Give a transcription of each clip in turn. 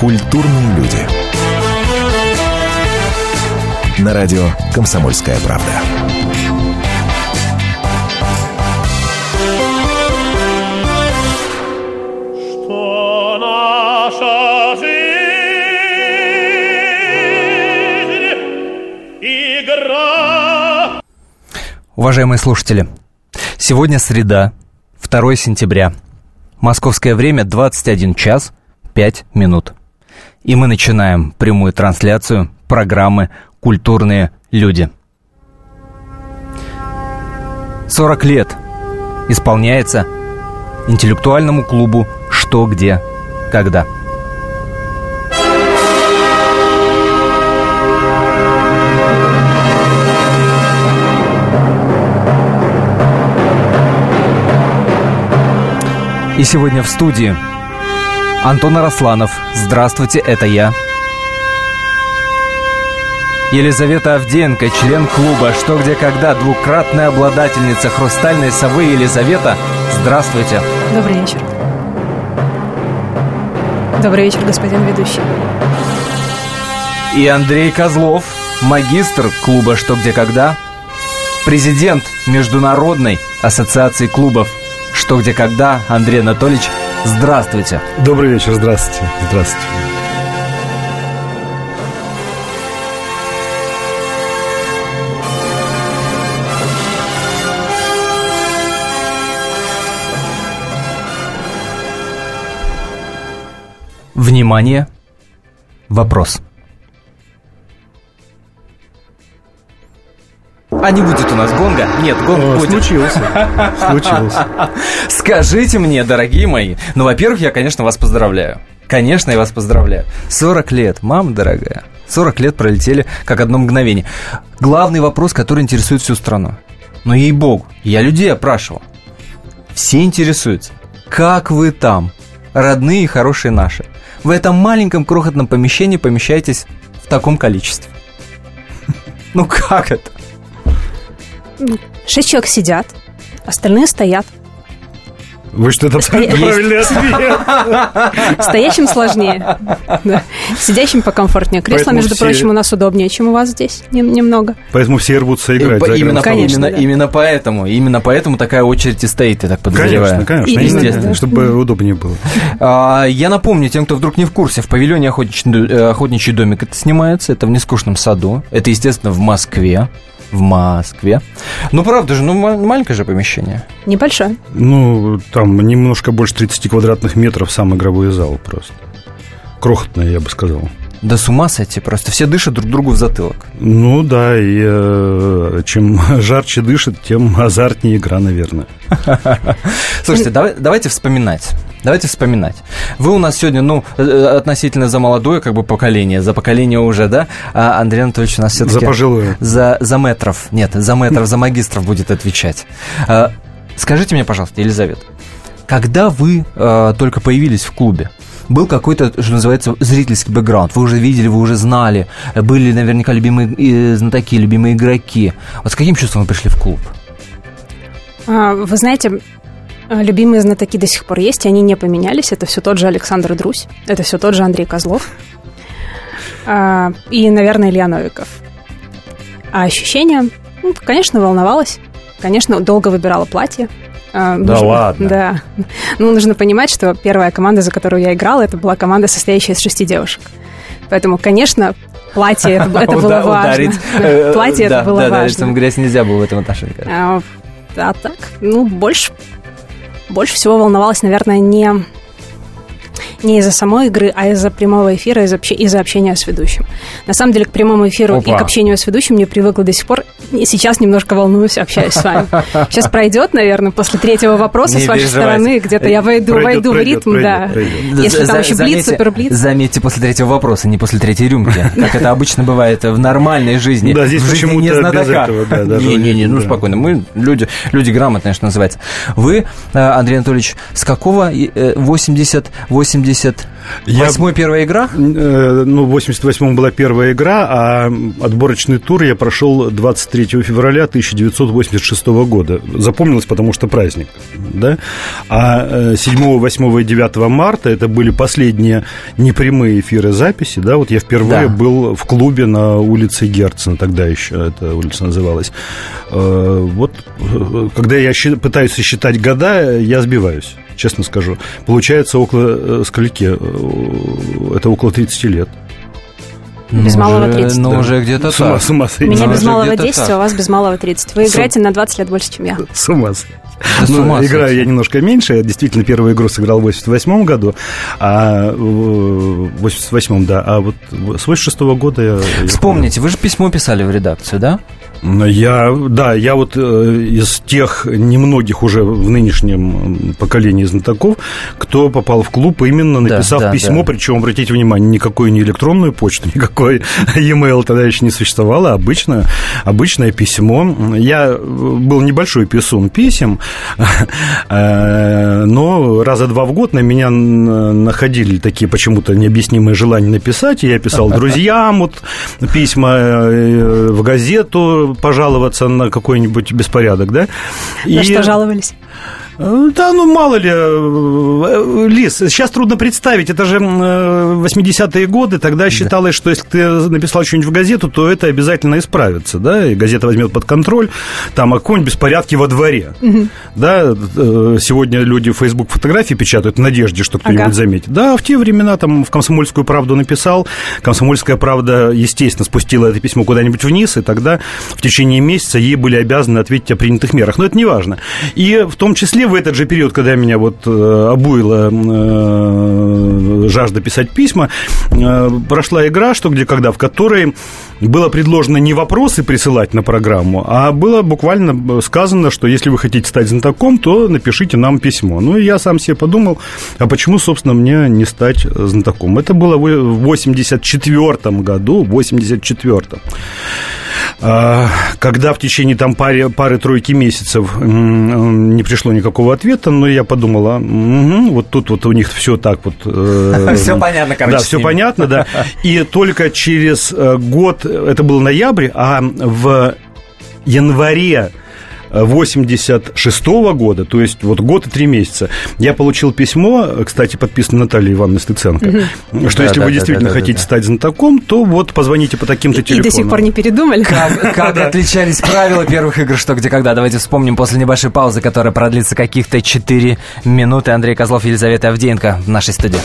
Культурные люди. На радио «Комсомольская правда». Что наша жизнь игра Уважаемые слушатели, сегодня среда, 2 сентября. Московское время 21 час 5 минут. И мы начинаем прямую трансляцию программы «Культурные люди». 40 лет исполняется интеллектуальному клубу «Что, где, когда». И сегодня в студии Антон Арасланов. Здравствуйте, это я. Елизавета Авдеенко, член клуба «Что, где, когда», двукратная обладательница «Хрустальной совы» Елизавета. Здравствуйте. Добрый вечер. Добрый вечер, господин ведущий. И Андрей Козлов, магистр клуба «Что, где, когда», президент Международной ассоциации клубов «Что, где, когда» Андрей Анатольевич. Здравствуйте. Добрый вечер, здравствуйте. Здравствуйте. Внимание! Вопрос. А не будет у нас гонга? Нет, гонг О, будет. случился. Случился. Скажите мне, дорогие мои, ну, во-первых, я, конечно, вас поздравляю. Конечно, я вас поздравляю. 40 лет, мама дорогая. 40 лет пролетели как одно мгновение. Главный вопрос, который интересует всю страну. Ну, ей-богу, я людей опрашивал. Все интересуются. Как вы там, родные и хорошие наши? В этом маленьком крохотном помещении помещаетесь в таком количестве. Ну как это? Человек сидят, остальные стоят. Вы что-то правильный ответ. Стоящим сложнее. Да. Сидящим покомфортнее. Кресло, Поэтому между все- прочим, у нас удобнее, чем у вас здесь. Нем- немного. Поэтому все рвутся играть. за именно. Конечно, именно, да. именно поэтому, именно поэтому такая очередь и стоит, я так подозреваю. Конечно, конечно. И- естественно. Чтобы удобнее было. А, я напомню тем, кто вдруг не в курсе, в павильоне охотничий, э, охотничий домик это снимается, это в нескучном саду, это, естественно, в Москве, в Москве. Ну, правда же, ну, ма- маленькое же помещение. Небольшой. Ну, там немножко больше 30 квадратных метров сам игровой зал просто. Крохотная, я бы сказал. Да с ума сойти просто, все дышат друг другу в затылок. Ну да, и э, чем жарче дышит, тем азартнее игра, наверное. Слушайте, давай- давайте вспоминать. Давайте вспоминать. Вы у нас сегодня, ну, э, относительно за молодое как бы поколение, за поколение уже, да? А Андрей Анатольевич у нас все-таки... За пожилое. За, за метров. Нет, за метров, за магистров будет отвечать. А, Скажите мне, пожалуйста, Елизавета, когда вы э, только появились в клубе, был какой-то, что называется, зрительский бэкграунд. Вы уже видели, вы уже знали, были наверняка любимые э, знатоки, любимые игроки. Вот с каким чувством вы пришли в клуб? А, Вы знаете, любимые знатоки до сих пор есть, и они не поменялись. Это все тот же Александр Друсь, это все тот же Андрей Козлов. А, И, наверное, Илья Новиков. А ощущения? Ну, конечно, волновалась. Конечно, долго выбирала платье. А, Да ладно? Да. Ну, нужно понимать, что первая команда, за которую я играла, это была команда, состоящая из шести девушек. Поэтому, конечно, платье это, это было важно. Да, э, Платье да, это было да, да, важно. лицом грязь нельзя было в этом отношении. А, а так, ну, больше, больше всего волновалась, наверное, не, не из-за самой игры, а из-за прямого эфира, из-за, обще- из-за общения с ведущим. На самом деле, к прямому эфиру и Опа. к общению с ведущим не привыкла до сих пор. И сейчас немножко волнуюсь, общаясь с вами. Сейчас пройдет, наверное, после третьего вопроса Не с вашей стороны, где-то я войду, Пройдет, войду в пройдет, ритм, пройдет, да. пройдет. Если там еще блиц, заметьте- супер блиц. Заметьте, после третьего вопроса, не после третьей рюмки, как это обычно бывает в нормальной жизни. Да, здесь в почему-то не без этого, Не-не-не, ну спокойно, мы люди, люди грамотные, что называется. Вы, э, Андрей Анатольевич, с какого э, 80, 88-й первая игра? Э, Ну, в 88-м была первая игра, а отборочный тур я прошел 23 февраля 1986 года. Запомнилось, потому что праздник, да? А э, 7, 8 и 9 марта это были последние непрямые эфиры записи, да? Вот я впервые Да. был в клубе на улице Герцена, тогда еще эта улица называлась. Э, Вот, э, когда я пытаюсь сосчитать года, я сбиваюсь, честно скажу. Получается около скольки? Э, Это около 30 лет. Без Ну, малого уже- 30. Ну, Да. уже где-то С ума, так. с ума У сойти. меня Ну, без малого где-то 10, так. а у вас без малого 30. Вы Су- играете на 20 лет больше, чем я. С ума сойти. Да с Ну, ума играю я немножко меньше. Я действительно первую игру сыграл в 88 году, а в 88 да. А вот с 86 года я... я Вспомните, вы же письмо писали в редакцию, да? Я, да, я вот э, из тех немногих уже в нынешнем поколении знатоков, кто попал в клуб, именно Да, написав да, письмо, да. причем, обратите внимание, никакой не электронную почту, никакой e-mail тогда еще не существовало, обычное, обычное письмо. Я э, был небольшой писун писем, э, но раза два в год на меня находили такие почему-то необъяснимые желания написать, и я писал друзьям вот письма в газету, пожаловаться на какой-нибудь беспорядок, да? На И- что жаловались? Э, Да, ну мало ли, э, Лиз, сейчас трудно представить, это же м, э, 80-е годы, тогда считалось, что если ты написал что-нибудь в газету, то это обязательно исправится, да, и газета возьмет под контроль, там, а какой-нибудь беспорядки во дворе, да, э, сегодня люди в Facebook фотографии печатают в надежде, что кто-нибудь Ага. заметит. Да, в те времена там в «Комсомольскую правду» написал, «Комсомольская правда», естественно, спустила это письмо куда-нибудь вниз, и тогда в течение месяца ей были обязаны ответить о принятых мерах. Но это не важно. И в том числе в этот же период, когда меня вот э, обуила э, жажда писать письма, э, прошла игра «Что, где, когда», в которой было предложено не вопросы присылать на программу, а было буквально сказано, что если вы хотите стать знатоком, то напишите нам письмо. Ну, и я сам себе подумал, а почему, собственно, мне не стать знатоком? Это было в 84 году, в 84 а, когда в течение там пары, пары-тройки месяцев не пришло никакого ответа, но я подумал, а, мгм, вот тут вот у них все так вот... э, Всё понятно, короче, Да, все понятно, да. И только через э, год, это был ноябрь, а в январе 86 года, то есть вот год и три месяца, я получил письмо, кстати, подписано Натальей Ивановной Стыценко, что Да, если да, вы да, действительно хотите стать знатоком, то вот позвоните по таким-то И телефонам. до сих пор не передумали? Как, как отличались правила первых игр «Что, где, когда»? Давайте вспомним после небольшой паузы, которая продлится каких-то 4 минуты. Андрей Козлов, Елизавета Авдеенко в нашей студии.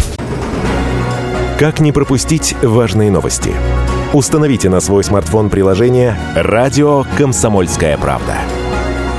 Как не пропустить важные новости? Установите на свой смартфон приложение «Радио Комсомольская правда».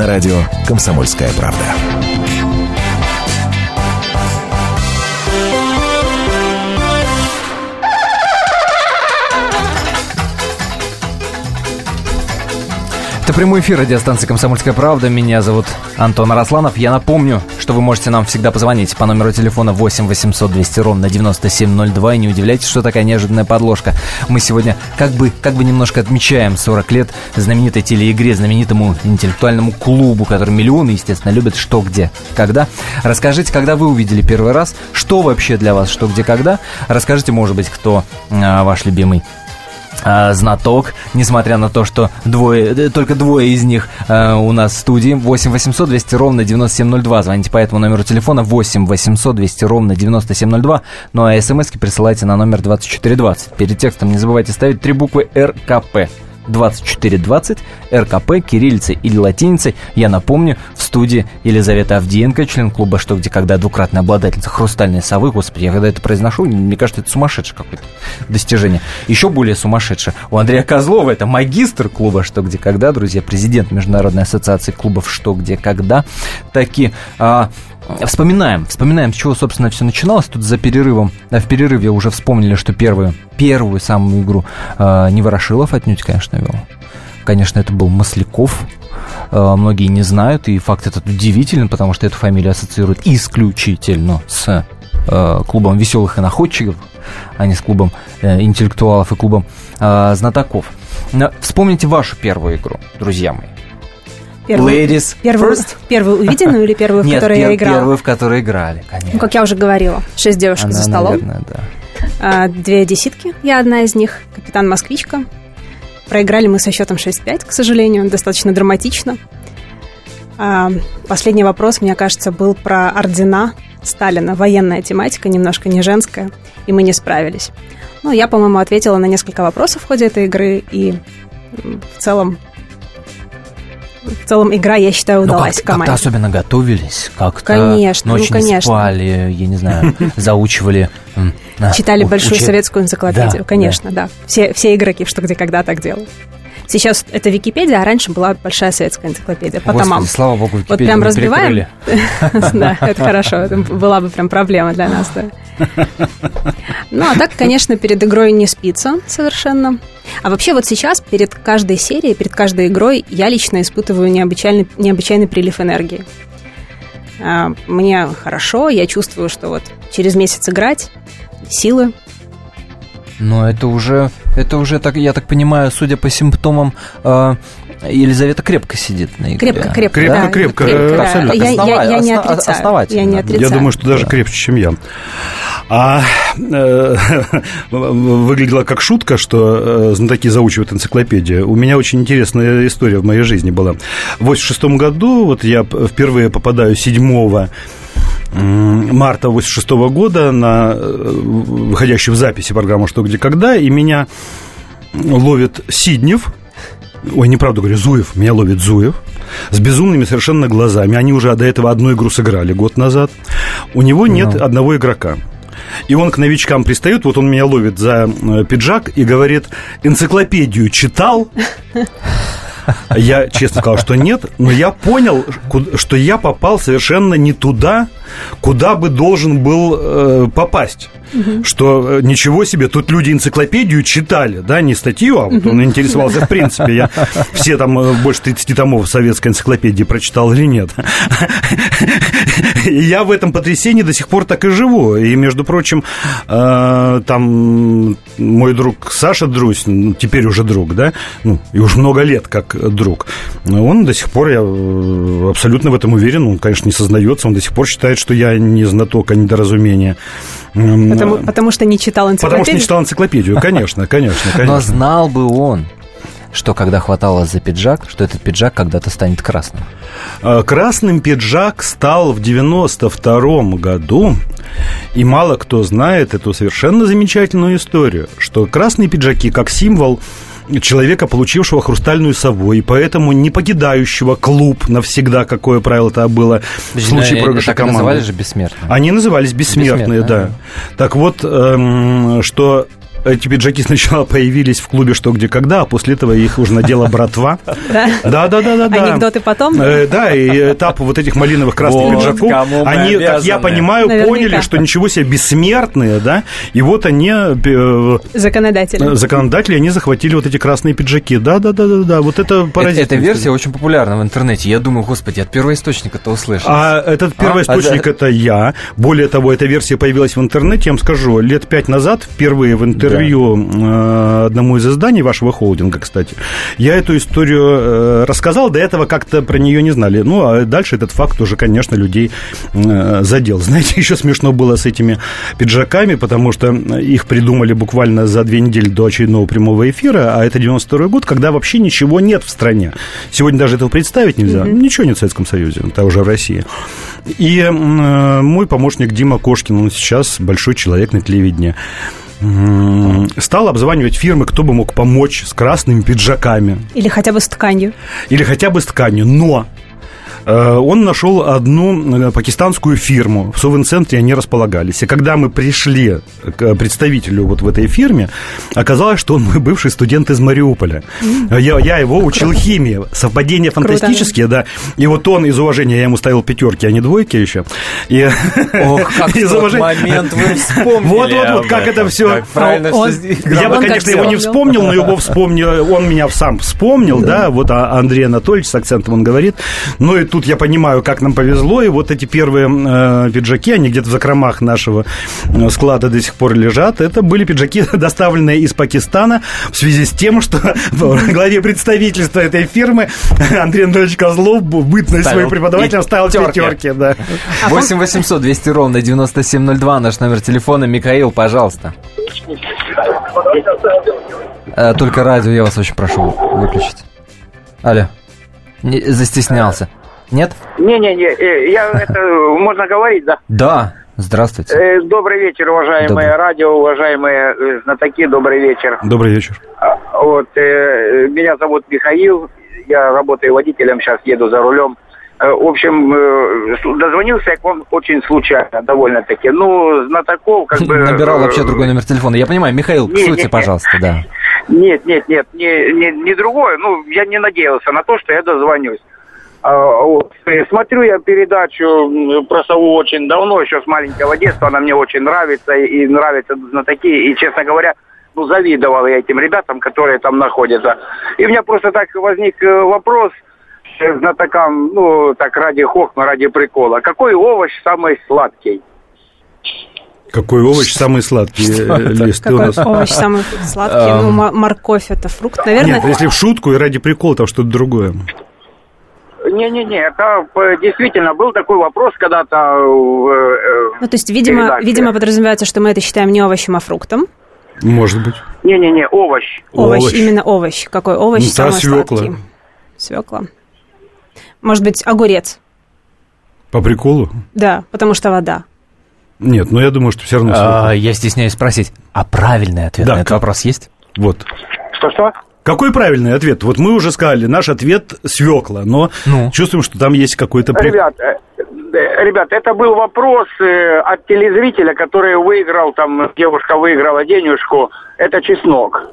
На радио «Комсомольская правда». Это прямой эфир радиостанции «Комсомольская правда». Меня зовут Антон Арасланов. Я напомню, что вы можете нам всегда позвонить по номеру телефона 8 800 200 ровно 9702. И не удивляйтесь, что такая неожиданная подложка. Мы сегодня как бы, как бы немножко отмечаем 40 лет знаменитой телеигре, знаменитому интеллектуальному клубу, который миллионы, естественно, любят «Что, где, когда». Расскажите, когда вы увидели первый раз, что вообще для вас «Что, где, когда». Расскажите, может быть, кто а, ваш любимый а, знаток, несмотря на то, что двое, э, только двое из них э, у нас в студии. 8 800 200 ровно 9702. Звоните по этому номеру телефона 8 800 200 ровно 9702. Ну а смски присылайте на номер 2420. Перед текстом не забывайте ставить три буквы РКП. 2420, РКП, кириллицей или латиницей. Я напомню, в студии Елизавета Авдеенко, член клуба «Что, где, когда», двукратная обладательница «Хрустальной совы». Господи, я когда это произношу, мне кажется, это сумасшедшее какое-то достижение. Еще более сумасшедшее. У Андрея Козлова это магистр клуба «Что, где, когда», друзья, президент Международной ассоциации клубов «Что, где, когда». Таки, а, Вспоминаем, вспоминаем, с чего, собственно, все начиналось. Тут за перерывом, да, в перерыве уже вспомнили, что первую, первую самую игру э, не Ворошилов отнюдь, конечно, вел. Конечно, это был Масляков. Э, многие не знают, и факт этот удивителен, потому что эту фамилию ассоциируют исключительно с э, клубом веселых и находчиков, а не с клубом э, интеллектуалов и клубом э, знатоков. Но Вспомните вашу первую игру, друзья мои. Первую, Ladies первую, first. первую увиденную или первую, в Нет, которой я пер- играла? первую, в которой играли, конечно. Ну, как я уже говорила, шесть девушек Она, за столом. наверное, да. А, Две десятки, я одна из них, капитан Москвичка. Проиграли мы со счетом 6-5, к сожалению, достаточно драматично. А, Последний вопрос, мне кажется, был про ордена Сталина. Военная тематика, немножко не женская, и мы не справились. Ну, я, по-моему, ответила на несколько вопросов в ходе этой игры, и в целом... В целом игра, я считаю, Ну, удалась как- команде. как-то особенно готовились, как-то Конечно, ну, ночью не конечно. спали, я не знаю, заучивали. Читали большую советскую энциклопедию, конечно, да. Все, игроки «Что, где, когда» так делают. Сейчас это Википедия, а раньше была большая советская энциклопедия по Господи, томам. слава богу, Вот Википедию прям мы разбиваем. Да, это хорошо. Это была бы прям проблема для нас, да. Ну, а так, конечно, перед игрой не спится совершенно. А вообще вот сейчас перед каждой серией, перед каждой игрой я лично испытываю необычайный, необычайный прилив энергии. А, Мне хорошо, я чувствую, что вот через месяц играть, силы, Но это уже, это уже, так, я так понимаю, судя по симптомам, э, Елизавета крепко сидит на игре. Крепко, крепко. Крепко, да, крепко, да. абсолютно. Я, я- я не отрицаю. основательно. Я не отрицаю. Я думаю, что даже крепче, чем я. А э, выглядело как шутка, что э, знатоки заучивают энциклопедию. У меня очень интересная история в моей жизни была. В 86 году вот я впервые попадаю 7 м, марта 86 года на э, выходящую в записи программу «Что, где, когда», и меня ловит Сиднев, Ой, неправду говорю, Зуев. Меня ловит Зуев с безумными совершенно глазами. Они уже до этого одну игру сыграли год назад. У него нет Ну. одного игрока. И он к новичкам пристает, вот он меня ловит за э, пиджак и говорит, энциклопедию читал? Я честно сказал, что нет, но я понял, что я попал совершенно не туда, куда бы должен был э, попасть. Что э, ничего себе, тут люди энциклопедию читали, да, не статью, а вот он интересовался в принципе. Я все там э, больше 30 томов советской энциклопедии прочитал или нет. Я в этом потрясении до сих пор так и живу. И, между прочим, э, там мой друг Саша Друсь, ну, теперь уже друг, да, ну, и уж много лет как друг, он до сих пор, я э, абсолютно в этом уверен, он, конечно, не сознается, он до сих пор считает, что я не знаток, а недоразумение. Потому, потому что не читал энциклопедию. Потому что не читал энциклопедию, конечно, конечно, Но конечно. знал бы он, что когда хватало за пиджак, что этот пиджак когда-то станет красным. Э, Красным пиджак стал в 92 году, и мало кто знает эту совершенно замечательную историю, что красные пиджаки как символ человека, получившего хрустальную сову, и поэтому не покидающего клуб навсегда, какое правило это было в случае Э, проигрыша команды. называли же бессмертным. Они назывались бессмертные, Бессмертные, да. ага. Так вот, эм, что эти пиджаки сначала появились в клубе «Что, где, когда», а после этого их уже надела братва. Да? Да, да, да. Анекдоты потом? Э, Да, и этап вот этих малиновых красных пиджаков, они, как я понимаю, поняли, что ничего себе бессмертные, да, и вот они, э, Законодатели. законодатели, они захватили вот эти красные пиджаки. Да, да, да, да, да, вот это Эта, поразительно. эта версия очень популярна в интернете. Я думаю, господи, от первоисточника-то услышал. А этот первый А? источник А, это я. Более того, эта версия появилась в интернете, я вам скажу, лет пять назад, впервые в интервью э, одному из изданий вашего холдинга, кстати, я эту историю э, рассказал, до этого как-то про нее не знали. Ну, а дальше этот факт уже, конечно, людей э, задел. Знаете, еще смешно было с этими пиджаками, потому что их придумали буквально за две недели до очередного прямого эфира, а это 92 год, когда вообще ничего нет в стране. Сегодня даже этого представить нельзя. Ничего нет в Советском Союзе, это уже в России. И мой помощник Дима Кошкин, он сейчас большой человек на телевидении, стал обзванивать фирмы, кто бы мог помочь с красными пиджаками Или хотя бы с тканью. или хотя бы с тканью. Но он нашел одну э, пакистанскую фирму. В Совинцентре они располагались. И когда мы пришли к представителю вот в этой фирме, оказалось, что он мой бывший студент из Мариуполя. Я, я его учил химии. Совпадения фантастические, да. И вот он из уважения, я ему ставил пятерки, а не двойки еще. И, Ох, как из уважения- момент вы вспомнили Вот, вот, вот, как это все. Правильно Он- Я бы, конечно, его не вспомнил. вспомнил, но его вспомнил, он меня сам вспомнил, да, вот а Андрей Анатольевич с акцентом он говорит. Ну и тут я понимаю, как нам повезло, и вот эти первые э, пиджаки, они где-то в закромах нашего э, склада до сих пор лежат. Это были пиджаки, доставленные из Пакистана в связи с тем, что главе представительства этой фирмы Андрей Анатольевич Козлов, бытность своим преподавателем, ставил пятерки. пятерки, да. 8 800 200 ровно 9702 наш номер телефона. Михаил, пожалуйста. Э, Только радио я вас очень прошу выключить. Алло. Не- застеснялся. Нет? Не-не-не, э, я это можно говорить, да? Да. Здравствуйте. Э, Добрый вечер, уважаемые Добрый. радио, уважаемые э, знатоки, добрый вечер. Добрый вечер. А, Вот, меня зовут Михаил, я работаю водителем, сейчас еду за рулем. В общем, дозвонился я к вам очень случайно, довольно-таки. Ну, знатоков, как бы... Набирал вообще другой номер телефона. Я понимаю, Михаил, к Не, сути, пожалуйста, да. Нет, нет, нет, не, не, не другое. Ну, я не надеялся на то, что я дозвонюсь. А, Смотрю я передачу про сову очень давно, еще с маленького детства. Она мне очень нравится и, и нравятся знатоки. И, честно говоря, ну, завидовал я этим ребятам, которые там находятся. И у меня просто так возник э, вопрос э, знатокам, ну, так ради хохма, ради прикола. Какой овощ самый сладкий? Какой овощ самый сладкий, э, у Какой нас... овощ самый сладкий? Ну, мо- морковь это фрукт. Наверное, Нет, если в шутку и ради прикола, там что-то другое. Не-не-не, это э, действительно был такой вопрос когда-то. э, э, ну, то есть, видимо, передаче. видимо, подразумевается, что мы это считаем не овощем, а фруктом. Может быть. Не-не-не, овощ. Овощ, Овощ. именно овощ. Какой овощ Ну, самый свекла. сладкий? Свекла. Может быть, огурец. По приколу? Да, потому что вода. Нет, но я думаю, что все равно А. Я стесняюсь спросить, а правильный ответ Да, на этот как? вопрос есть? Вот. Что-что? Какой правильный ответ? Вот мы уже сказали, наш ответ свекла, но Ну. чувствуем, что там есть какой-то... Ребят, э, э, ребят, это был вопрос э, от телезрителя, который выиграл, там, девушка выиграла денежку. Это чеснок.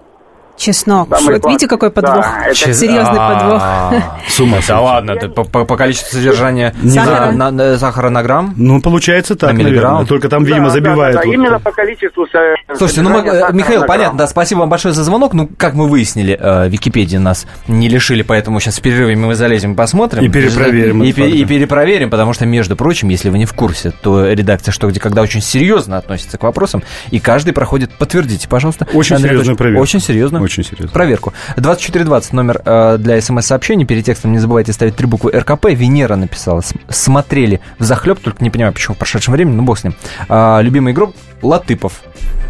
Чеснок. Самый вот видите, какой подвох? Да, это- Серьезный подвох. А, С ума Да ладно, по, количеству содержания сахара на грамм? Ну, получается так, наверное. Только там, видимо, забивают. именно по количеству... Слушайте, ну э, Михаил, понятно, да, спасибо вам большое за звонок. Ну, как мы выяснили, э, Википедия нас не лишили, поэтому сейчас в перерыве мы залезем и посмотрим. И перепроверим И, перепроверим, потому что, между прочим, если вы не в курсе, то редакция «Что, где, когда» очень серьезно относится к вопросам, и каждый проходит, подтвердите, пожалуйста. Очень серьезную Анатольевич, проверку. Очень серьезно. Очень серьезно. Проверку. 2420 номер э, для смс-сообщений. Перед текстом не забывайте ставить три буквы РКП. Венера написала. Смотрели в захлеб, только не понимаю, почему в прошедшем времени, ну бог с ним. А, любимый игрок Латыпов.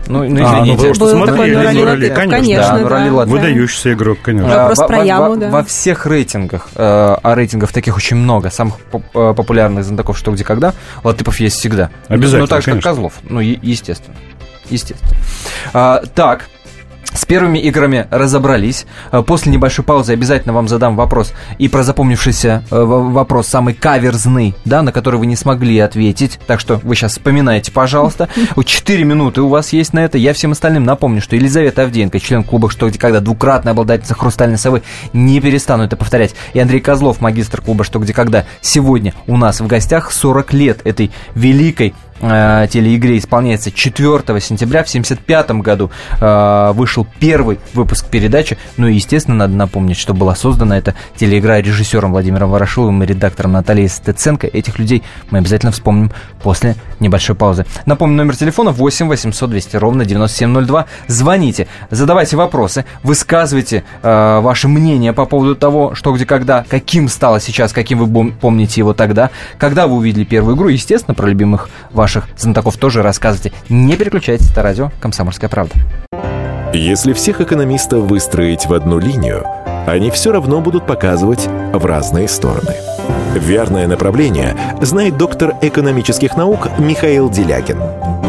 Ну, ну А, ну, извините. потому что Был смотрели, такой Нурали Нурали, конечно. конечно, Да, Нурали да. Выдающийся игрок, конечно. Вопрос во- про во- яму, во- да. Во всех рейтингах, э, а рейтингов таких очень много, самых э, популярных знатоков «Что, где, когда», Латыпов есть всегда. Обязательно, Ну, так же, как. Козлов. Ну, е- естественно. Естественно. А, так, с первыми играми разобрались. А, После небольшой паузы обязательно вам задам вопрос и про запомнившийся э, вопрос, самый каверзный, да, на который вы не смогли ответить. Так что вы сейчас вспоминайте, пожалуйста. 4 минуты у вас есть на это. Я всем остальным напомню, что Елизавета Авдеенко, член клуба «Что, где, когда», двукратная обладательница «Хрустальной совы», не перестану это повторять. И Андрей Козлов, магистр клуба «Что, где, когда», сегодня у нас в гостях 40 лет этой великой э, телеигре исполняется 4 сентября в 75 году э, вышел первый выпуск передачи. Ну и, естественно, надо напомнить, что была создана эта телеигра режиссером Владимиром Ворошиловым и редактором Натальей Стеценко. Этих людей мы обязательно вспомним после небольшой паузы. Напомню, номер телефона 8 800 200 ровно 9702. Звоните, задавайте вопросы, высказывайте э, ваше мнение по поводу того, что где когда, каким стало сейчас, каким вы помните его тогда, когда вы увидели первую игру, естественно, про любимых ваших знатоков тоже рассказывайте. Не переключайтесь, это радио «Комсомольская правда». Если всех экономистов выстроить в одну линию, они все равно будут показывать в разные стороны. Верное направление знает доктор экономических наук Михаил Делякин.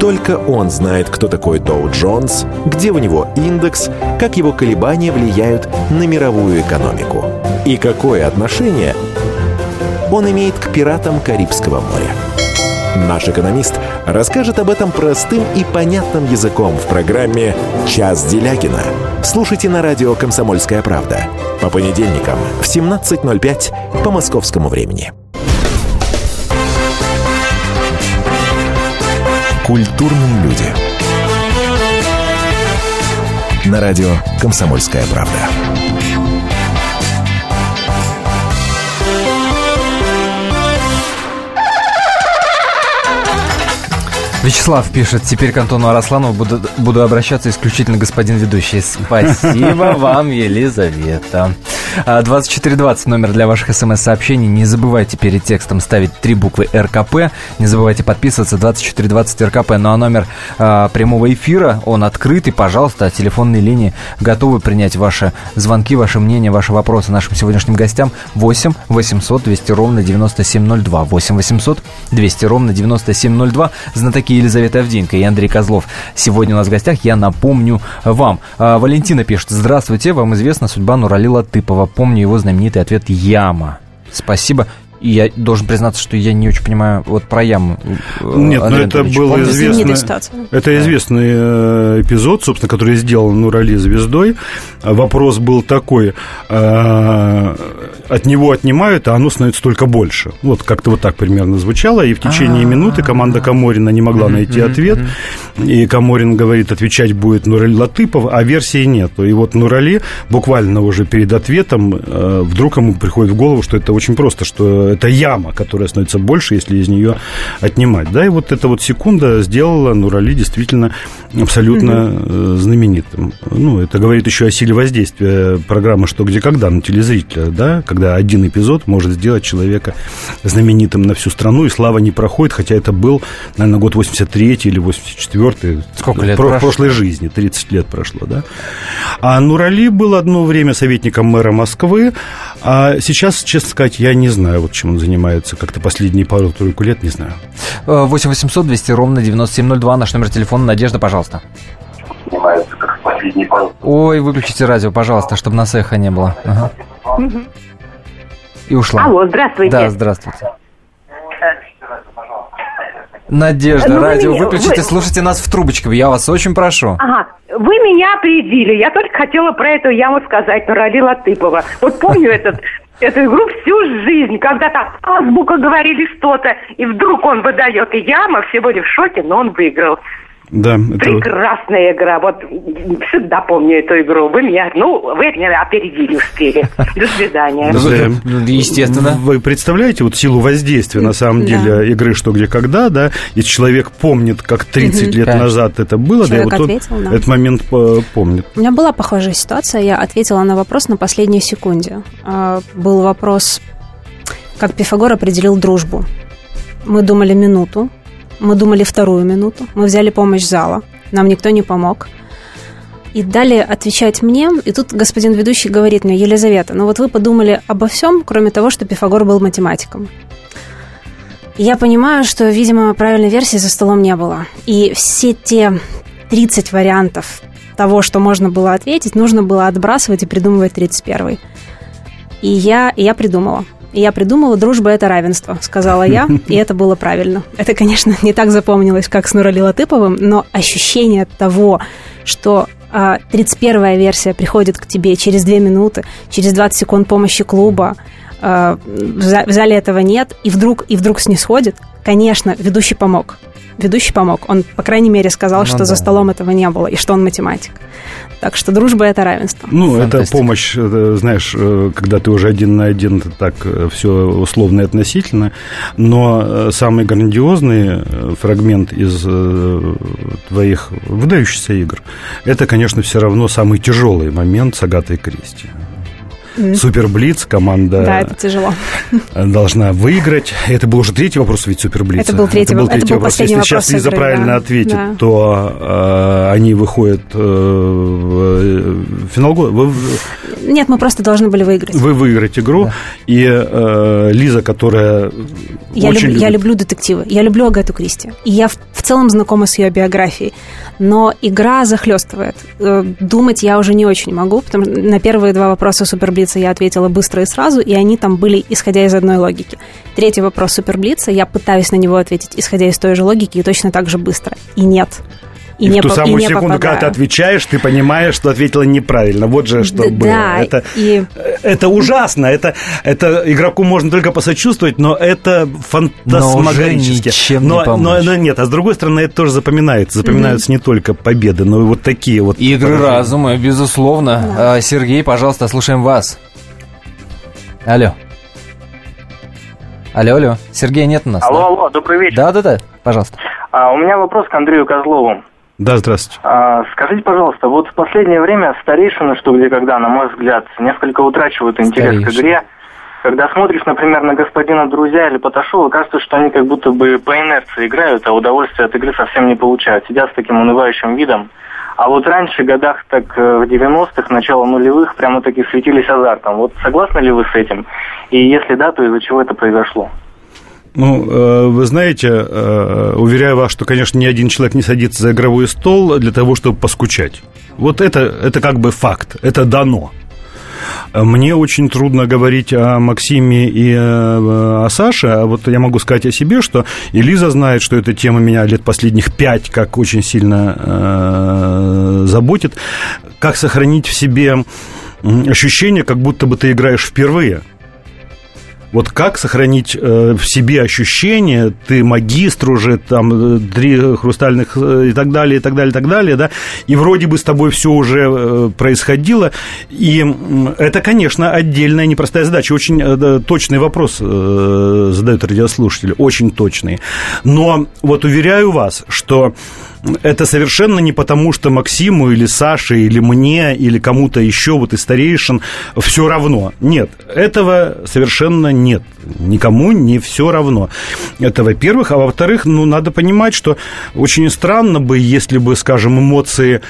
Только он знает, кто такой Доу Джонс, где у него индекс, как его колебания влияют на мировую экономику и какое отношение он имеет к пиратам Карибского моря? Наш экономист расскажет об этом простым и понятным языком в программе «Час Делягина». Слушайте на радио «Комсомольская правда» по понедельникам в 17.05 по московскому времени. Культурные люди. На радио «Комсомольская правда». Вячеслав пишет, теперь к Антону Арасланову буду, буду обращаться исключительно господин ведущий. Спасибо вам, Елизавета. 2420 а, номер для ваших смс-сообщений. Не забывайте перед текстом ставить три буквы РКП. Не забывайте подписываться 2420 РКП. Ну а номер а, прямого эфира, он открыт. И, пожалуйста, телефонные линии готовы принять ваши звонки, ваше мнение, ваши вопросы нашим сегодняшним гостям. 8 800 200 ровно 9702. 8 800 200 ровно 9702. Знатоки Елизавета Авдеенко и Андрей Козлов сегодня у нас в гостях. Я напомню вам. А, Валентина пишет. Здравствуйте, вам известна судьба Нуралила Тыпова помню его знаменитый ответ «Яма». Спасибо. И я должен признаться, что я не очень понимаю вот про яму. Э, Нет, но ну, это был известный, это известный э, эпизод, собственно, который сделал Нурали звездой. Вопрос был такой: э, от него отнимают, а оно становится только больше. Вот как-то вот так примерно звучало, и в течение А-а-а. минуты команда Каморина не могла найти ответ, и Каморин говорит, отвечать будет Нурали Латыпов, а версии нет. И вот Нурали буквально уже перед ответом вдруг ему приходит в голову, что это очень просто, что это яма, которая становится больше, если из нее отнимать. Да, и вот эта вот секунда сделала Нурали действительно абсолютно угу. знаменитым. Ну, это говорит еще о силе воздействия программы «Что, где, когда» на телезрителя, да, когда один эпизод может сделать человека знаменитым на всю страну, и слава не проходит, хотя это был, наверное, год 83 или 84 Сколько лет про- прошлой жизни, 30 лет прошло, да. А Нурали был одно время советником мэра Москвы, а сейчас, честно сказать, я не знаю, вот чем он занимается как-то последние пару-тройку лет, не знаю. 8 800 200 ровно 9702, наш номер телефона. Надежда, пожалуйста. Занимается как последний пару. Ой, выключите радио, пожалуйста, чтобы нас эхо не было. Ага. И ушла. Алло, здравствуйте. Да, здравствуйте. Надежда, ну, радио меня, выключите, вы... слушайте нас в трубочке, я вас очень прошу. Ага, вы меня опередили, я только хотела про эту яму сказать, про Рали Латыпова. Вот помню этот эту игру всю жизнь, когда там азбука говорили что-то, и вдруг он выдает и яма, все были в шоке, но он выиграл. Да, это... Прекрасная игра. Вот всегда помню эту игру. Вы меня, ну, вы меня опередили, успели. До свидания. Да. Ну, естественно. Вы представляете вот силу воздействия, на самом деле, да. игры «Что, где, когда», да? Если человек помнит, как 30 лет Конечно. назад это было, человек да, и вот ответил, он да. этот момент э, помнит. У меня была похожая ситуация. Я ответила на вопрос на последней секунде. А, был вопрос, как Пифагор определил дружбу. Мы думали минуту, мы думали вторую минуту, мы взяли помощь зала, нам никто не помог. И дали отвечать мне, и тут господин ведущий говорит мне, Елизавета, ну вот вы подумали обо всем, кроме того, что Пифагор был математиком. я понимаю, что, видимо, правильной версии за столом не было. И все те 30 вариантов того, что можно было ответить, нужно было отбрасывать и придумывать 31. И я, и я придумала. Я придумала, дружба – это равенство, сказала я, и это было правильно. Это, конечно, не так запомнилось, как с Нурали Латыповым, но ощущение того, что 31-я версия приходит к тебе через 2 минуты, через 20 секунд помощи клуба, а, в зале этого нет, и вдруг, и вдруг снисходит, конечно, ведущий помог ведущий помог. Он, по крайней мере, сказал, ну, что да. за столом этого не было, и что он математик. Так что дружба – это равенство. Ну, Фантастика. это помощь, знаешь, э, когда ты уже один на один, это так э, все условно и относительно. Но э, самый грандиозный фрагмент из твоих выдающихся игр – это, конечно, все равно самый тяжелый момент с Агатой Кристи. Суперблиц команда да, это тяжело. должна выиграть. Это был уже третий вопрос ведь Суперблица. Это был третий, это был третий это был вопрос. Если вопрос сейчас Лиза игры, правильно да. ответит, да. то э, они выходят э, в финал года. Нет, мы просто должны были выиграть. Вы выиграете игру, и э, Лиза, которая Я, очень люб- любит- я люблю детективы, я люблю Агату Кристи. И я в, в целом знакома с ее биографией. Но игра захлестывает. Э, Думать я уже не очень могу, потому что на первые два вопроса Суперблица я ответила быстро и сразу, и они там были исходя из одной логики. Третий вопрос Суперблица, я пытаюсь на него ответить, исходя из той же логики, и точно так же быстро. И нет. И, И не в ту по- и самую не секунду, когда ты попадаю. отвечаешь, ты понимаешь, что ответила неправильно. Вот же что Д- было. да, это, и- это ужасно. Это, это игроку можно только посочувствовать, но это фантасмагорически. Но уже ничем не но, помочь. но, но нет, а с другой стороны, это тоже запоминается. Запоминаются не только победы, но и вот такие вот. Игры поражения. разума, безусловно. А, Сергей, пожалуйста, слушаем вас. Алло. Алло, алло. Сергея нет у нас. Алло, алло, добрый вечер. Да-да-да, пожалуйста. А, у меня вопрос к Андрею Козлову. Да, здравствуйте. А, скажите, пожалуйста, вот в последнее время старейшины, что где когда, на мой взгляд, несколько утрачивают интерес к Старейшины. игре. Когда смотришь, например, на господина Друзья или Поташова, кажется, что они как будто бы по инерции играют, а удовольствия от игры совсем не получают. Сидят с таким унывающим видом. А вот раньше, годах так э, в 90-х, начало нулевых, прямо таки светились азартом. Вот согласны ли вы с этим? И если да, то из-за чего это произошло? Ну, э, вы знаете, э, уверяю вас, что, конечно, ни один человек не садится за игровой стол для того, чтобы поскучать. Вот это, это как бы факт, это дано. Мне очень трудно говорить о Максиме и э, о Саше, а вот я могу сказать о себе, что и Лиза знает, что эта тема меня лет последних пять как очень сильно заботит. Как сохранить в себе ощущение, как будто бы ты играешь впервые. Вот как сохранить э, в себе ощущение, ты магистр уже, там, э, три хрустальных э, и так далее, и так далее, и так далее, да, и вроде бы с тобой все уже происходило, и это, конечно, отдельная непростая задача. Очень точный вопрос задают радиослушатели, очень точный. Но вот уверяю вас, что это совершенно не потому, что Максиму или Саше, или мне, или кому-то еще вот из старейшин все равно. Нет, этого совершенно нет. Никому не все равно. Это во-первых. А во-вторых, ну, надо понимать, что очень странно бы, если бы, скажем, эмоции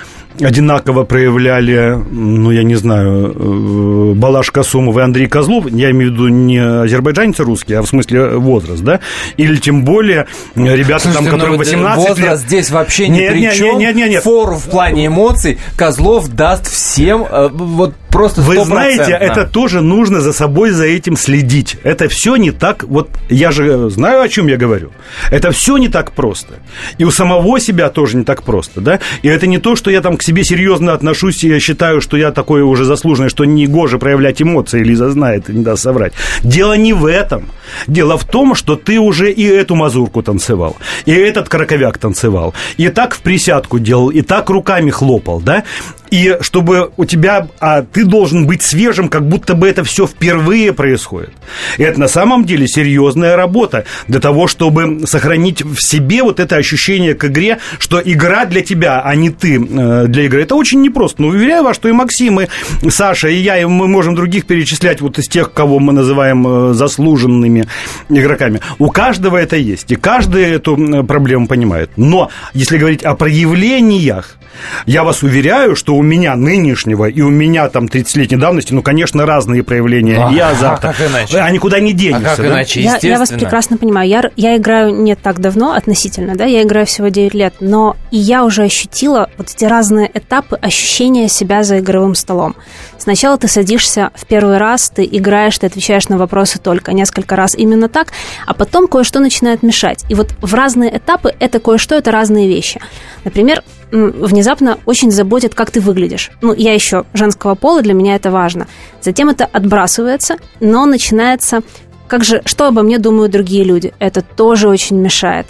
одинаково проявляли, ну, я не знаю, э, Балаш Касумов и Андрей Козлов, я имею в виду не азербайджанцы русские, а в смысле возраст, да, или тем более ребята, там, Слушайте, ну которым вот 18 возраст лет. здесь вообще ни Нет, при нет, чем. нет, нет, нет. Фору в плане эмоций Козлов даст всем э, вот просто Вы 100%. знаете, это тоже нужно за собой за этим следить. Это все не так, вот я же знаю, о чем я говорю. Это все не так просто. И у самого себя тоже не так просто, да? И это не то, что я там к себе серьезно отношусь, и я считаю, что я такой уже заслуженный, что не гоже проявлять эмоции, Лиза знает, не даст соврать. Дело не в этом. Дело в том, что ты уже и эту мазурку танцевал, и этот краковяк танцевал, и так в присядку делал, и так руками хлопал, да? И чтобы у тебя, а ты должен быть свежим, как будто бы это все впервые происходит. И это на самом деле серьезная работа для того, чтобы сохранить в себе вот это ощущение к игре, что игра для тебя, а не ты э, для игры. Это очень непросто. Но уверяю вас, что и Максим, и Саша, и я, и мы можем других перечислять вот из тех, кого мы называем э, заслуженными игроками. У каждого это есть, и каждый эту проблему понимает. Но если говорить о проявлениях, я вас уверяю, что у меня нынешнего и у меня там 30-летней давности, ну, конечно, разные проявления А, и азарта. а как иначе? А никуда не денешься. А как да? иначе? Я, я вас прекрасно понимаю. Я, я играю не так давно относительно, да, я играю всего 9 лет, но и я уже ощутила вот эти разные этапы ощущения себя за игровым столом. Сначала ты садишься в первый раз, ты играешь, ты отвечаешь на вопросы только несколько раз именно так, а потом кое-что начинает мешать. И вот в разные этапы это кое-что, это разные вещи. Например, внезапно очень заботит, как ты выглядишь. Ну, я еще женского пола, для меня это важно. Затем это отбрасывается, но начинается как же, что обо мне думают другие люди? Это тоже очень мешает.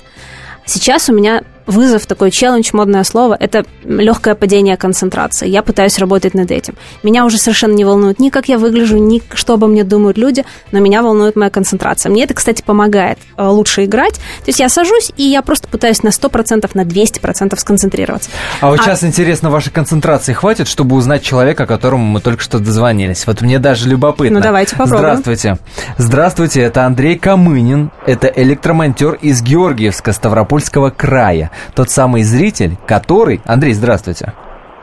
Сейчас у меня вызов, такой челлендж, модное слово, это легкое падение концентрации. Я пытаюсь работать над этим. Меня уже совершенно не волнует ни как я выгляжу, ни что обо мне думают люди, но меня волнует моя концентрация. Мне это, кстати, помогает э, лучше играть. То есть я сажусь, и я просто пытаюсь на 100%, на 200% сконцентрироваться. А вот А- сейчас интересно, вашей концентрации хватит, чтобы узнать человека, которому мы только что дозвонились? Вот мне даже любопытно. Ну, давайте попробуем. Здравствуйте. Здравствуйте, это Андрей Камынин. Это электромонтер из Георгиевска, Ставропольского края. Тот самый зритель, который... Андрей, здравствуйте.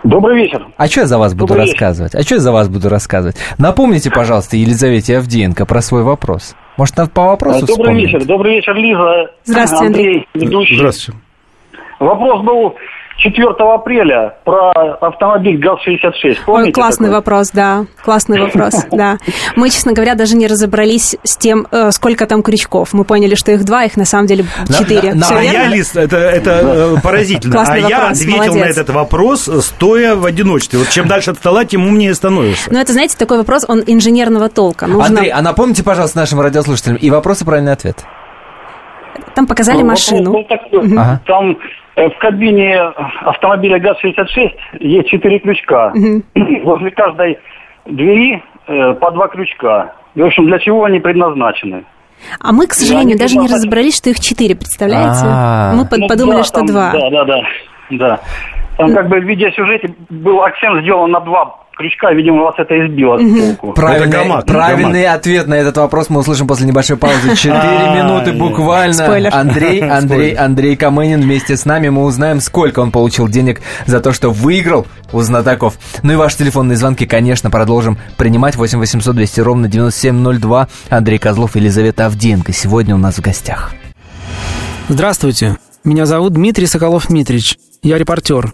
Добрый вечер. А что я за вас буду Добрый вечер. рассказывать? А что я за вас буду рассказывать? Напомните, пожалуйста, Елизавете Авдеенко про свой вопрос. Может, по вопросу Добрый вспомнит? вечер. Добрый вечер, Лиза. Здравствуйте, Андрей, ведущий. Здравствуйте. Вопрос был 4 апреля про автомобиль ГАЗ-66. Помните Ой, классный такой? вопрос, да. Классный вопрос, да. Мы, честно говоря, даже не разобрались с тем, э, сколько там крючков. Мы поняли, что их два, их на самом деле четыре. а я, Лиз, это, это э, поразительно. Классный а я ответил на этот вопрос, э, стоя в одиночестве. Вот чем дальше от стола, тем умнее становишься. Ну, это, знаете, такой вопрос, он инженерного толка. Нужно... Андрей, а напомните, пожалуйста, нашим радиослушателям и вопрос и правильный ответ. Там показали Ну, машину. вопрос был такой. Ага. Там в кабине автомобиля ГАЗ-66 есть четыре крючка. Возле каждой двери э, по два крючка. И, в общем, для чего они предназначены? А мы, к сожалению, даже не разобрались, что их четыре, представляете? А. Мы под- Ну, подумали, да, что там, два. Да, да, да. да. Там как бы в видеосюжете был акцент сделан на два крючка, видимо, вас это избило с толку. Правильный, гамак, правильный ответ на этот вопрос мы услышим после небольшой паузы. Четыре минуты буквально. Спойлер. Андрей, Андрей. Андрей Камынин вместе с нами. Мы узнаем, сколько он получил денег за то, что выиграл у знатоков. Ну и ваши телефонные звонки, конечно, продолжим принимать. 8 800 200 ровно 9702. Андрей Козлов и Елизавета Авдеенко сегодня у нас в гостях. Здравствуйте, меня зовут Дмитрий Соколов-Дмитрич, я репортер.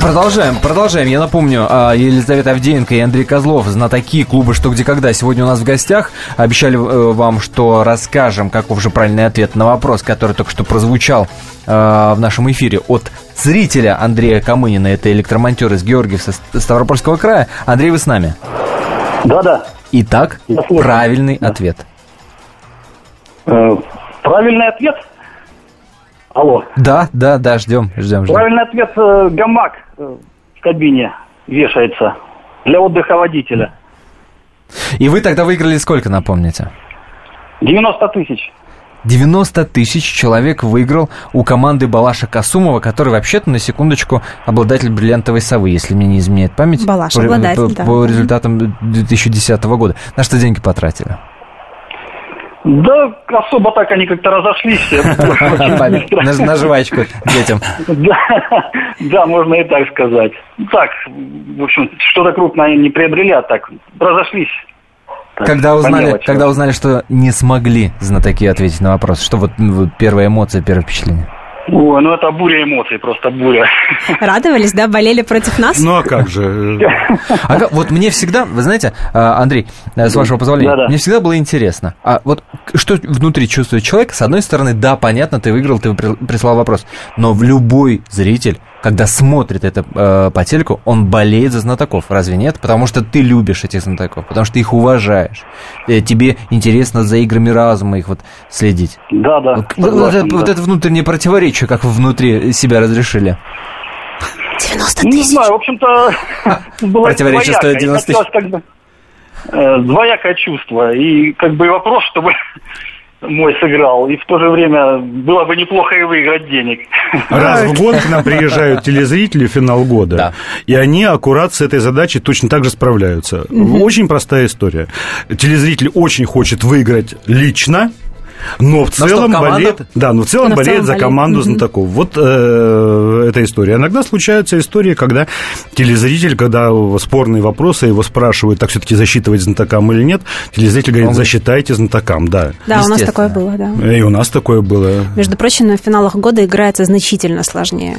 Продолжаем, продолжаем. Я напомню, а, Елизавета Авдеенко и Андрей Козлов, знатоки клуба «Что, где, когда» сегодня у нас в гостях. Обещали э, вам, что расскажем, каков же правильный ответ на вопрос, который только что прозвучал э, в нашем эфире от зрителя Андрея Камынина. Это электромонтер из Георгиевса Ставропольского края. Андрей, вы с нами? Да-да. Итак, правильный ответ. Э, Правильный ответ? Алло. Да, да, да, ждем, ждем, ждем. Правильный ответ э, гамак в кабине вешается для отдыха водителя. И вы тогда выиграли сколько, напомните? 90 тысяч. 90 тысяч человек выиграл у команды Балаша Касумова, который вообще-то, на секундочку, обладатель бриллиантовой совы, если мне не изменяет память. Балаш по, обладатель, по- да. по результатам 2010 года. На что деньги потратили? Да, особо так они как-то разошлись все. На, жвачку детям. Да, да, можно и так сказать. Так, в общем, что-то крупное они не приобрели, а так разошлись. Когда узнали, когда узнали, что не смогли знатоки ответить на вопрос, что вот, ну, вот первая эмоция, первое впечатление? Ой, ну это буря эмоций, просто буря. Радовались, да? Болели против нас? Ну а как же? А как- вот мне всегда, вы знаете, а, Андрей, э, с вашего позволения, Да-да. мне всегда было интересно, а вот что внутри чувствует человек? С одной стороны, да, понятно, ты выиграл, ты при- прислал вопрос, но в любой зритель, когда смотрит это э, по телеку, он болеет за знатоков, разве нет? Потому что ты любишь этих знатоков, потому что ты их уважаешь, Э, тебе интересно за играми разума их вот следить. Да, да. Вот, вот согласен, это, вот да. это внутреннее противоречие, как вы внутри себя разрешили. 90 Ну, Не тысяч. знаю, в общем-то, было Противоречие стоит 90 тысяч. Э, двоякое чувство. И как бы и вопрос, чтобы мой сыграл. И в то же время было бы неплохо и выиграть денег. Раз в год к нам приезжают телезрители в финал года, Да. и они аккурат с этой задачей точно так же справляются. Очень простая история. Телезритель очень хочет выиграть лично, но в целом команда- болеет, да, но в целом Но в болеет целом за болеет. команду знатоков. Вот э, эта история. Иногда случаются истории, когда телезритель, когда спорные вопросы его спрашивают, так все-таки засчитывать знатокам или нет, телезритель говорит, Он засчитайте знатокам, да. Да, у нас такое было, да. И у нас такое было Между прочим, на финалах года играется значительно сложнее.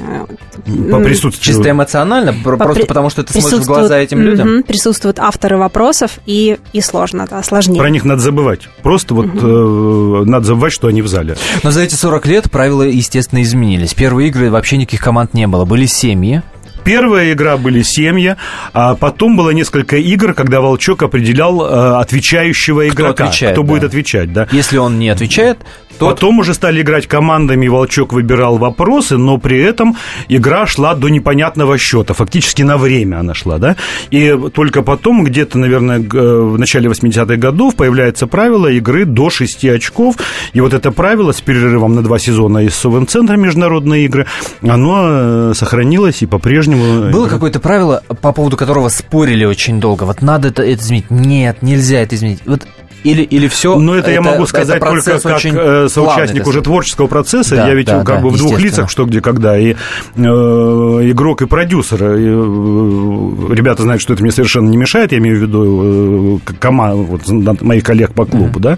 по присутствию. Чисто эмоционально, По- просто при- потому что ты смотришь в глаза этим людям. Мгм, присутствуют авторы вопросов, и, и сложно, да, сложнее. Про них надо забывать. Просто вот э, надо забывать, что они в зале. Но за эти 40 лет правила, естественно, изменились. Первые игры вообще никаких команд не было. Были семьи, Первая игра были семьи, а потом было несколько игр, когда Волчок определял э, отвечающего игрока, отвечает, кто да. будет отвечать, да. Если он не отвечает, то Потом уже стали играть командами, и Волчок выбирал вопросы, но при этом игра шла до непонятного счета, фактически на время она шла, да. И только потом, где-то, наверное, э, в начале 80-х годов появляется правило игры до 6 очков, и вот это правило с перерывом на два сезона из Совен-центра международные игры, оно э, сохранилось и по-прежнему... Было какое-то правило, по поводу которого спорили очень долго. Вот надо это, это изменить. Нет, нельзя это изменить. Вот или, или все. Ну, это, я могу сказать только как э, соучастник уже творческого процесса. Да, я ведь да, как да, бы в двух лицах, что где когда. И э, игрок, и продюсер. И, э, ребята знают, что это мне совершенно не мешает. Я имею в виду э, команду вот, моих коллег по клубу, да.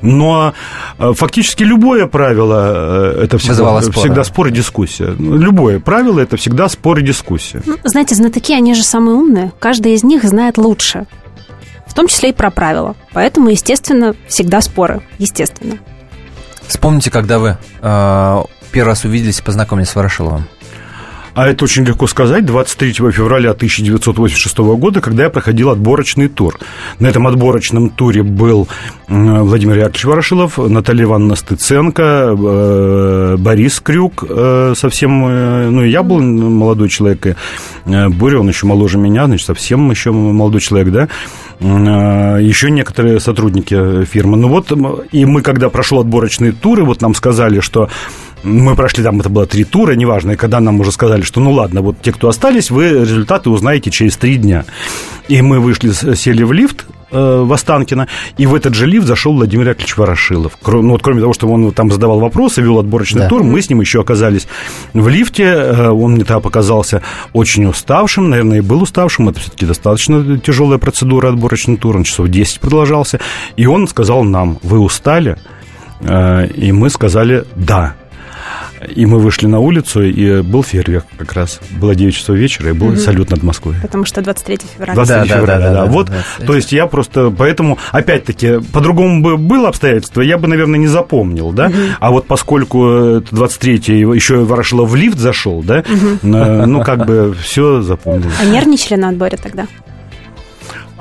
Но э, фактически любое правило э, это всегда, всегда спор и дискуссия. Любое правило это всегда спор и дискуссия. Ну, знаете, знатоки, они же самые умные. Каждый из них знает лучше. В том числе и про правила. Поэтому, естественно, всегда споры. Естественно. Вспомните, когда вы э, первый раз увиделись и познакомились с Ворошиловым. А это очень легко сказать. 23 февраля 1986 года, когда я проходил отборочный тур. На этом отборочном туре был Владимир Яковлевич Ворошилов, Наталья Ивановна Стыценко, э, Борис Крюк э, совсем... э, Ну, и я был молодой человек, и Боря, он еще моложе меня, значит, совсем еще молодой человек, да. Еще некоторые сотрудники фирмы. Ну вот, и мы, когда прошел отборочные туры, вот нам сказали, что мы прошли там, это было три тура, неважно, и когда нам уже сказали, что ну ладно, вот те, кто остались, вы результаты узнаете через три дня. И мы вышли, сели в лифт э, в Останкино, и в этот же лифт зашел Владимир Яковлевич Ворошилов. Кро- ну, вот, кроме того, что он там задавал вопросы, вел отборочный Да. тур, мы с ним еще оказались в лифте. Э, Он мне тогда показался очень уставшим, наверное, и был уставшим. Это все-таки достаточно тяжелая процедура отборочный тур, он часов 10 продолжался. И он сказал нам, вы устали? Э, И мы сказали «да». И мы вышли на улицу, и был фейерверк как раз. Было 9 часов вечера, и был Мгм. салют над Москвой. Потому что 23 февраля. 23 Да, да, февраля, да, да. да, Вот, 23. то есть я просто, поэтому, опять-таки, по-другому бы было обстоятельство, я бы, наверное, не запомнил, да. А вот поскольку это 23 еще Ворошилов в лифт зашел, да, э, ну, как бы все запомнил. А нервничали на отборе тогда?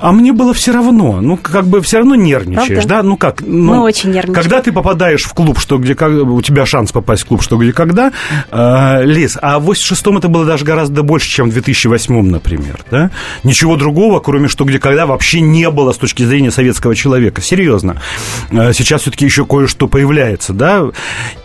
А мне было все равно, ну, как бы все равно нервничаешь, Правда? да, ну как, ну, Мы очень нервничаем. Когда ты попадаешь в клуб, что где, как, у тебя шанс попасть в клуб, что где, когда, э, Лиз, а в 86-м это было даже гораздо больше, чем в 2008-м, например, да? Ничего другого, кроме что где, когда, вообще не было с точки зрения советского человека, серьезно. Э, сейчас все-таки еще кое-что появляется, да?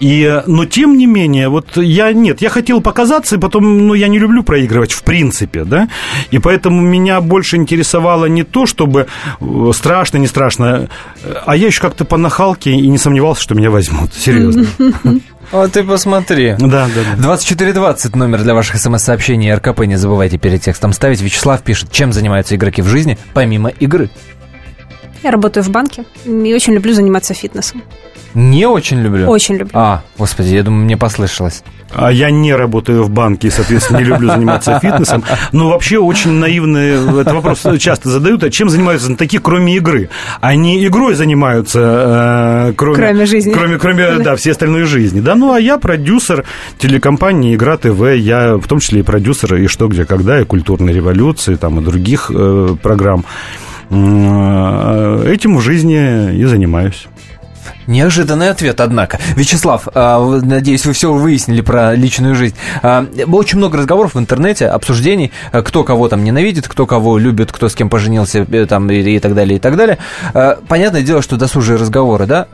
И, но тем не менее, вот я, нет, я хотел показаться, и потом, ну, я не люблю проигрывать в принципе, да? И поэтому меня больше интересовало не то, чтобы э, страшно, не страшно, э, а я еще как-то по нахалке и не сомневался, что меня возьмут. Серьезно. Вот ты посмотри. Да, да, да. 2420 номер для ваших смс-сообщений РКП. Не забывайте перед текстом ставить. Вячеслав пишет, чем занимаются игроки в жизни, помимо игры. Я работаю в банке и очень люблю заниматься фитнесом. Не очень люблю. Очень люблю. А, господи, я думаю, мне послышалось. А я не работаю в банке и, соответственно, не люблю заниматься фитнесом. Но вообще очень наивный этот вопрос часто задают. А чем занимаются знатоки, кроме игры? Они игрой занимаются, э, кроме... Кроме жизни. Кроме, кроме, да, всей остальной жизни. Да, ну, а я продюсер телекомпании «Игра ТВ». Я в том числе и продюсер и «Что, где, когда», и «Культурной революции», там, и других э, программ. Э, Этим в жизни и занимаюсь. Неожиданный ответ, однако. Вячеслав, а, надеюсь, вы все выяснили про личную жизнь. А, Очень много разговоров в интернете, обсуждений, а, кто кого там ненавидит, кто кого любит, кто с кем поженился, э, там, и, и так далее, и так далее. Понятное дело, что досужие разговоры, да?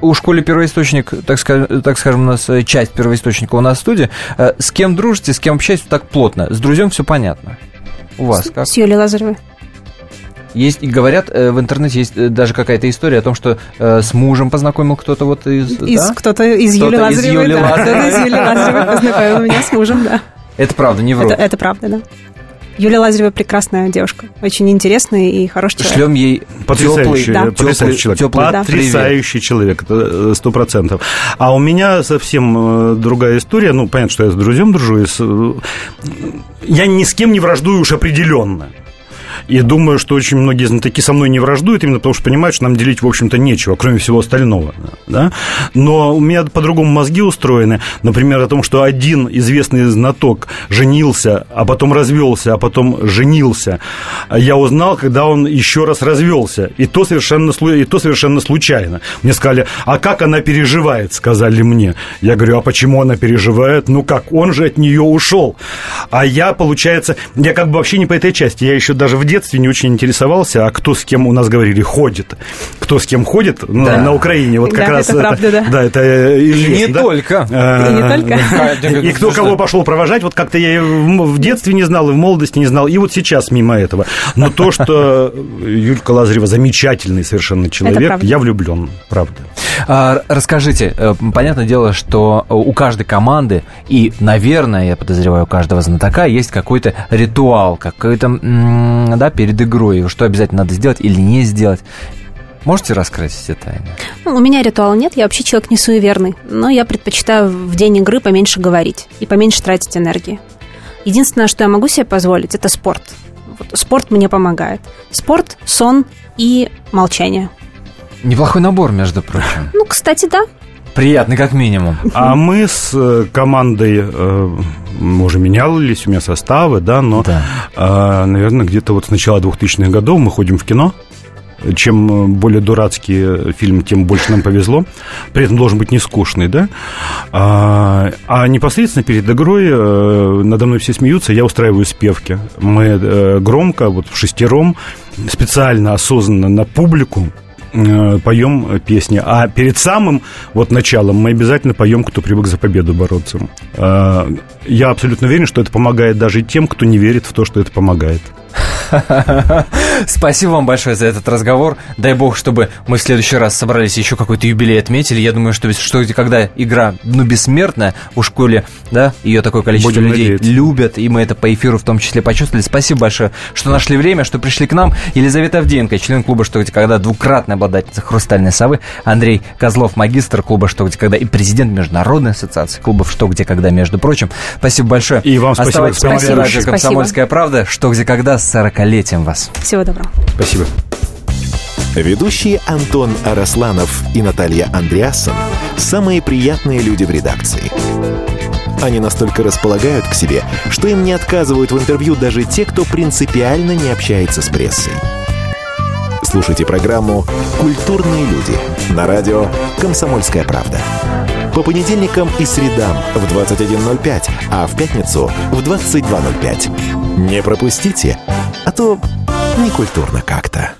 У школы первоисточник, так, ска- так скажем, у нас э, часть первоисточника у нас в студии. С кем дружите, с кем общаетесь так плотно? С друзьям все понятно. У вас как? С Юлией Лазаревой. Есть, и говорят, э, в интернете есть э, даже какая-то история о том, что э, с мужем познакомил кто-то вот из... Из, да? Кто-то из Кто-то Юли Лазаревой. Юли да, Лазаревой. Кто-то из Юли Лазаревой познакомил меня с мужем, да. Это правда, не вру. Это, это правда, да. Юлия Лазарева прекрасная девушка. Очень интересная и хороший человек. Шлем ей Потрясающий, теплый, да. потрясающий человек. теплый потрясающий человек, это сто процентов. А у меня совсем э, другая история. Ну, понятно, что я с друзьям дружу. и с, э, Я ни с кем не враждую уж определенно. И думаю, что очень многие знатоки со мной не враждуют, именно потому что понимают, что нам делить, в общем-то, нечего, кроме всего остального. Да? Но у меня по-другому мозги устроены. Например, о том, что один известный знаток женился, а потом развелся, а потом женился. Я узнал, когда он еще раз развелся. И то совершенно, и то совершенно случайно. Мне сказали, а как она переживает, сказали мне. Я говорю, а почему она переживает? Ну как, он же от нее ушел. А я, получается, я как бы вообще не по этой части. Я еще даже в детстве не очень интересовался, а кто с кем у нас говорили ходит. Кто с кем ходит ну, Да. на Украине. Вот как Да, раз это правда, да. Да, это э, И известно, не да? только. Э, И не только. И кто кого пошел провожать, вот как-то я и в детстве не знал, и в молодости не знал, и вот сейчас мимо этого. Но то, что Юлька Лазарева замечательный совершенно человек, я влюблен, правда. А, Расскажите, э, понятное дело, что у каждой команды и, наверное, я подозреваю, у каждого знатока есть какой-то ритуал, какой-то, да, перед игрой, что обязательно надо сделать или не сделать. Можете раскрыть эти тайны? Ну, у меня ритуала нет, я вообще человек не суеверный, но я предпочитаю в день игры поменьше говорить и поменьше тратить энергии. Единственное, что я могу себе позволить, это спорт. Вот спорт мне помогает. Спорт, сон и молчание. Неплохой набор, между прочим. Ну, кстати, да. Приятный, как минимум. А мы с э, командой э, уже менялись, у меня составы, да, но, Да. э, наверное, где-то вот с начала 2000-х годов мы ходим в кино. Чем э, более дурацкий фильм, тем больше нам повезло. При этом должен быть не скучный, да? А, а непосредственно перед игрой э, надо мной все смеются, я устраиваю спевки. Мы э, громко, вот в шестером, специально, осознанно на публику поем э, песни. А перед самым вот началом мы обязательно поем «Кто привык за победу бороться». Э, Я абсолютно уверен, что это помогает даже тем, кто не верит в то, что это помогает. Спасибо вам большое за этот разговор. Дай бог, чтобы мы в следующий раз собрались еще какой-то юбилей отметили. Я думаю, что, что где- когда игра, ну, бессмертная, у школе, да, ее такое количество Будем людей надеяться. любят, и мы это по эфиру в том числе почувствовали. Спасибо большое, что нашли время, что пришли к нам. Елизавета Авдеенко, член клуба «Что где когда», двукратная обладательница «Хрустальной совы», Андрей Козлов, магистр клуба «Что где когда» и президент Международной ассоциации клубов «Что где когда», между прочим. Спасибо большое. И вам спасибо, Оставайтесь спасибо. радио «Комсомольская правда». «Что где когда» с 40-летием вас. Всего доброго. Спасибо. Ведущие Антон Арасланов и Наталья Андреасон – самые приятные люди в редакции. Они настолько располагают к себе, что им не отказывают в интервью даже те, кто принципиально не общается с прессой. Слушайте программу «Культурные люди» на радио «Комсомольская правда». По понедельникам и средам в 21.05, а в пятницу в 22.05. Не пропустите, а то некультурно как-то.